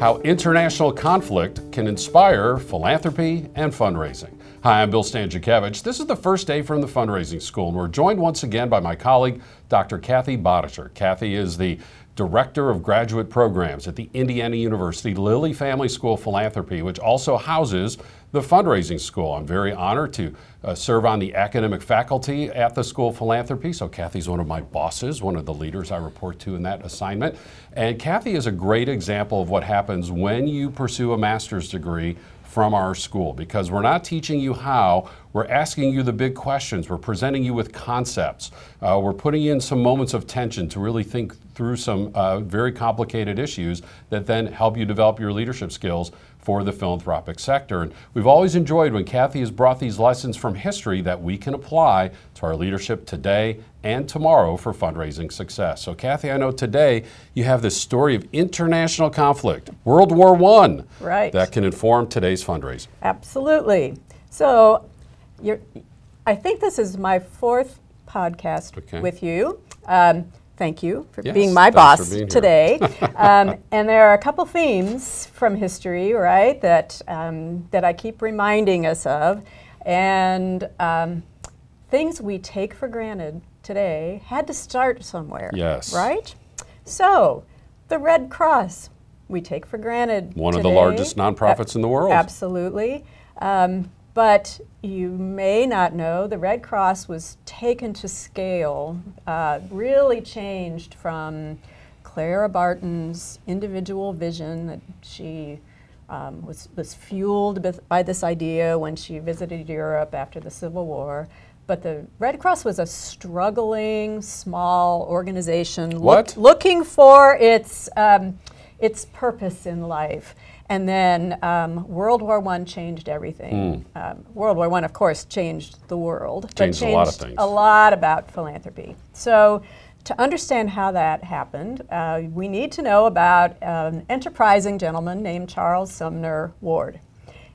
how international conflict can inspire philanthropy and fundraising. Hi, I'm Bill Stanczykiewicz. This is the first day from the fundraising school, and we're joined once again by my colleague, Dr. Kathy Badertscher. Kathy is the Director of Graduate Programs at the Indiana University Lilly Family School Philanthropy, which also houses the fundraising school. I'm very honored to uh, serve on the academic faculty at the School of Philanthropy. So, Kathy's one of my bosses, one of the leaders I report to in that assignment. And Kathy is a great example of what happens when you pursue a master's degree from our school because we're not teaching you how, we're asking you the big questions. We're presenting you with concepts. Uh, we're putting in some moments of tension to really think through some uh, very complicated issues that then help you develop your leadership skills for the philanthropic sector. And we've always enjoyed when Kathy has brought these lessons from history that we can apply to our leadership today and tomorrow for fundraising success. So, Kathy, I know today you have this story of international conflict, World War I, right. that can inform today's fundraising. Absolutely. So, I think this is my fourth podcast okay. with you. Um, Thank you for yes, being my boss being today. um, and there are a couple themes from history, right, that, um, that I keep reminding us of. And um, things we take for granted today had to start somewhere. Yes. Right? So, the Red Cross, we take for granted. One today. of the largest nonprofits in the world. Absolutely. Um, but you may not know the Red Cross was taken to scale, uh, really changed from Clara Barton's individual vision that she um, was, was fueled by this idea when she visited Europe after the Civil War. But the Red Cross was a struggling, small organization look, looking for its, um, its purpose in life. And then um, World War I changed everything. Mm. Um, World War I, of course, changed the world. Changed, changed a lot of things. A lot about philanthropy. So, to understand how that happened, uh, we need to know about an enterprising gentleman named Charles Sumner Ward.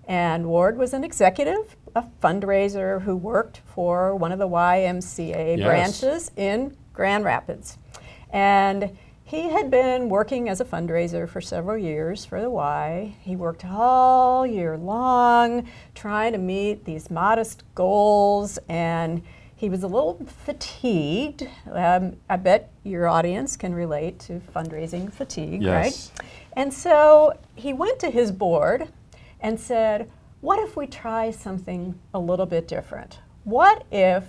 And Ward was an executive, a fundraiser who worked for one of the YMCA yes. branches in Grand Rapids. And he had been working as a fundraiser for several years for the Y. He worked all year long trying to meet these modest goals, and he was a little fatigued. Um, I bet your audience can relate to fundraising fatigue, yes. right? And so he went to his board and said, What if we try something a little bit different? What if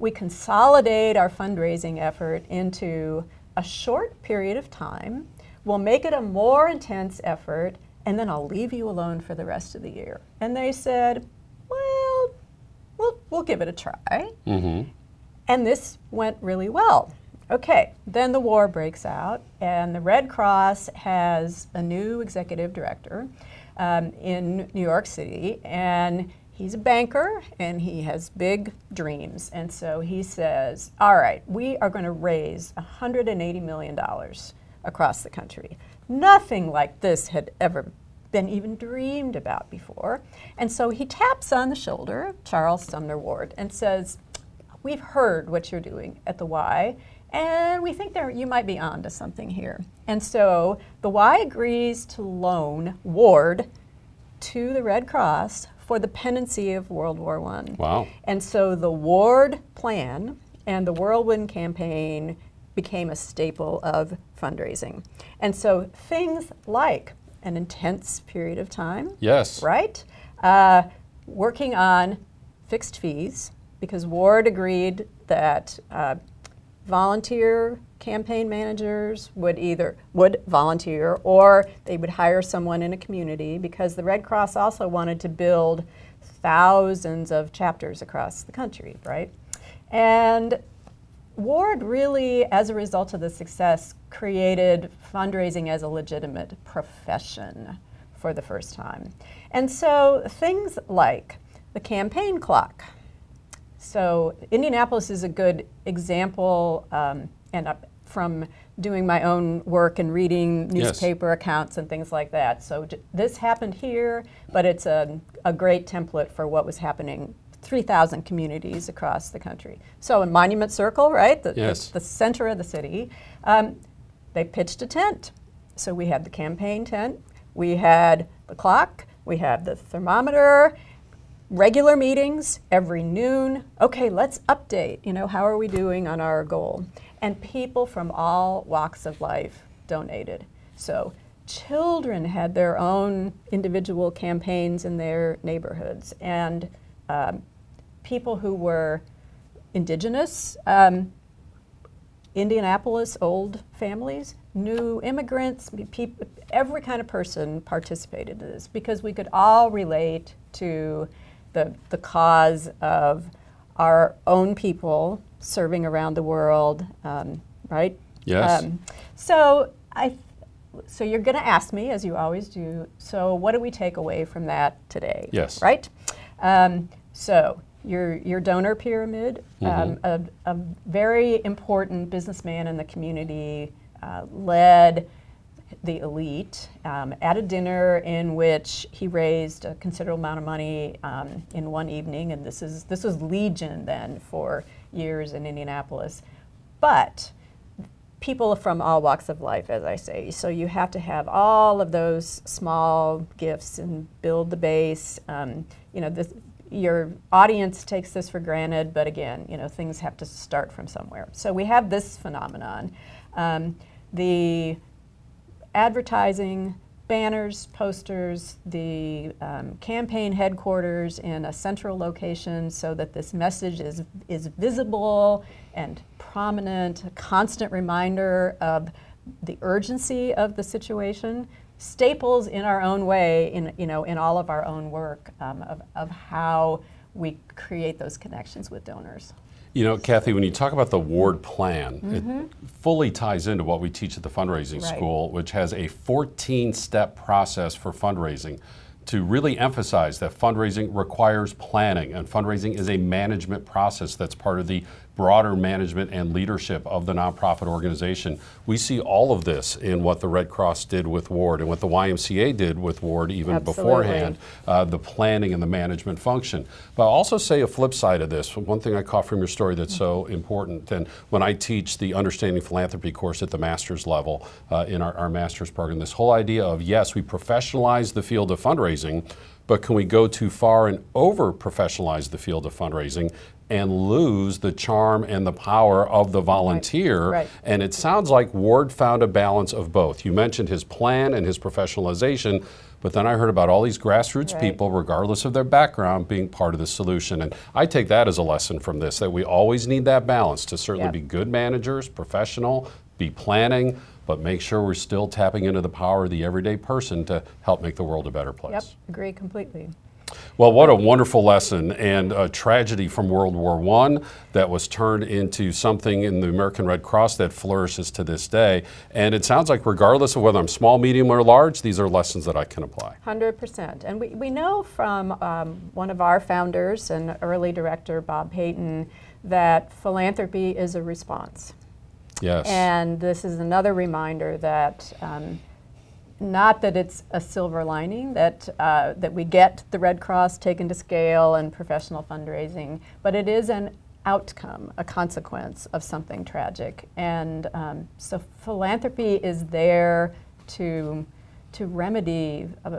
we consolidate our fundraising effort into a short period of time. We'll make it a more intense effort, and then I'll leave you alone for the rest of the year. And they said, well, we'll, we'll give it a try. Mm-hmm. And this went really well. Okay, then the war breaks out, and the Red Cross has a new executive director um, in New York City, and he's a banker and he has big dreams. And so he says, All right, we are going to raise $180 million across the country. Nothing like this had ever been even dreamed about before. And so he taps on the shoulder of Charles Sumner Ward and says, We've heard what you're doing at the Y, and we think there you might be on to something here. And so the Y agrees to loan Ward to the Red Cross for the pendency of World War I. Wow. And so the Ward Plan and the Whirlwind Campaign became a staple of fundraising. And so things like an intense period of time. Yes. Right? Uh, working on fixed fees, because Ward agreed that uh, volunteer campaign managers would either would volunteer or they would hire someone in a community because the Red Cross also wanted to build thousands of chapters across the country, right? And Ward really, as a result of the success, created fundraising as a legitimate profession for the first time. And so things like the campaign clock. So Indianapolis is a good example, um, and from doing my own work and reading newspaper yes. accounts and things like that. So this happened here, but it's a, a great template for what was happening 3,000 communities across the country. So in Monument Circle, right, the, yes. the, the center of the city, um, they pitched a tent. So we had the campaign tent. we had the clock, we had the thermometer, regular meetings every noon. Okay, let's update. You know, how are we doing on our goal? And people from all walks of life donated. So children had their own individual campaigns in their neighborhoods, and um, people who were indigenous, um, Indianapolis old families, new immigrants, every kind of person participated in this because we could all relate to the, the cause of our own people serving around the world, um, right? Yes. Um, so I, so you're going to ask me, as you always do. So what do we take away from that today? Yes. Right. Um, so your your donor pyramid, um, a, a very important businessman in the community uh, led the elite um, at a dinner in which he raised a considerable amount of money um, in one evening, and this is this was legion then for years in Indianapolis, but people from all walks of life, as I say. So you have to have all of those small gifts and build the base. Um, you know, this, your audience takes this for granted, but again, you know, things have to start from somewhere. So we have this phenomenon. Um, the advertising, banners, posters, the um, campaign headquarters in a central location so that this message is, is visible and prominent, a constant reminder of the urgency of the situation staples in our own way in you know in all of our own work um, of, of how we create those connections with donors. You know, Kathy, when you talk about the ward plan, mm-hmm. it fully ties into what we teach at the fundraising right. school, which has a 14 step process for fundraising to really emphasize that fundraising requires planning and fundraising is a management process that's part of the broader management and leadership of the nonprofit organization. We see all of this in what the Red Cross did with Ward and what the YMCA did with Ward even Absolutely. beforehand, uh, the planning and the management function. But I'll also say a flip side of this. One thing I caught from your story that's so important, and when I teach the Understanding Philanthropy course at the master's level uh, in our, our master's program, this whole idea of yes, we professionalize the field of fundraising, but can we go too far and over professionalize the field of fundraising and lose the charm and the power of the volunteer. Right. Right. And it sounds like Ward found a balance of both. You mentioned his plan and his professionalization, but then I heard about all these grassroots Right. people, regardless of their background, being part of the solution. And I take that as a lesson from this that we always need that balance to certainly Yep. be good managers, professional, be planning, but make sure we're still tapping into the power of the everyday person to help make the world a better place. Yep, agree completely. Well, what a wonderful lesson and a tragedy from World War I that was turned into something in the American Red Cross that flourishes to this day. And it sounds like, regardless of whether I'm small, medium, or large, these are lessons that I can apply. 100%. And we, we know from um, one of our founders and early director, Bob Payton, that philanthropy is a response. Yes. And this is another reminder that um, not that it's a silver lining that uh, that we get the Red Cross taken to scale and professional fundraising, but it is an outcome, a consequence of something tragic. And um, so philanthropy is there to to remedy uh,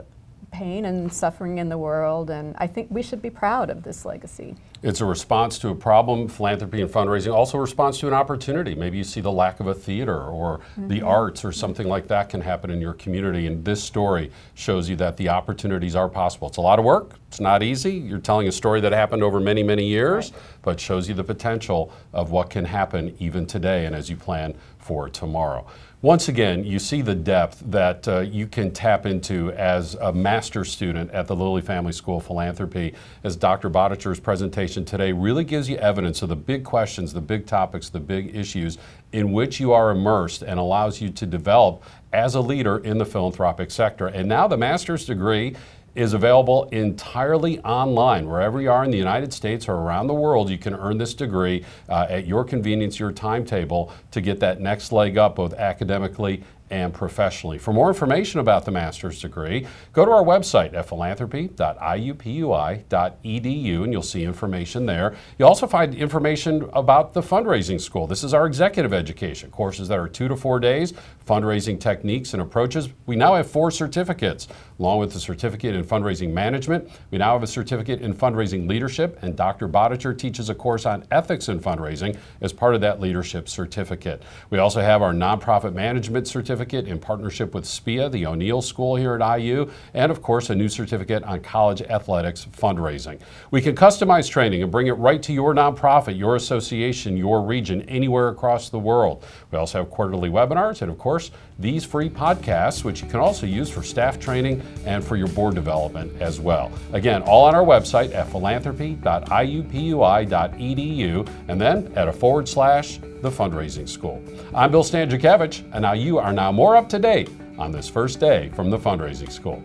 pain and suffering in the world, and I think we should be proud of this legacy. It's a response to a problem, philanthropy and fundraising, also a response to an opportunity. Maybe you see the lack of a theater or the arts or something like that can happen in your community. And this story shows you that the opportunities are possible. It's a lot of work, it's not easy. You're telling a story that happened over many, many years, Right. but shows you the potential of what can happen even today and as you plan for tomorrow. Once again, you see the depth that uh, you can tap into as a master student at the Lilly Family School of Philanthropy, as Dr. Badertscher's presentation today really gives you evidence of the big questions, the big topics, the big issues in which you are immersed and allows you to develop as a leader in the philanthropic sector. And now the master's degree is available entirely online. Wherever you are in the United States or around the world, you can earn this degree uh, at your convenience, your timetable to get that next leg up, both academically and professionally. For more information about the master's degree, go to our website at philanthropy.iupui.edu and you'll see information there. You'll also find information about the fundraising school. This is our executive education courses that are two to four days, fundraising techniques and approaches. We now have four certificates, along with the certificate in fundraising management. We now have a certificate in fundraising leadership, and Dr. Badertscher teaches a course on ethics in fundraising as part of that leadership certificate. We also have our nonprofit management certificate in partnership with SPEA, the O'Neill School here at IU, and of course a new certificate on college athletics fundraising. We can customize training and bring it right to your nonprofit, your association, your region, anywhere across the world. We also have quarterly webinars and of course these free podcasts, which you can also use for staff training and for your board development as well. Again, all on our website at philanthropy.iupui.edu and then at a forward slash the fundraising school. I'm Bill Stanczykiewicz, and now you are now more up to date on this first day from the fundraising school.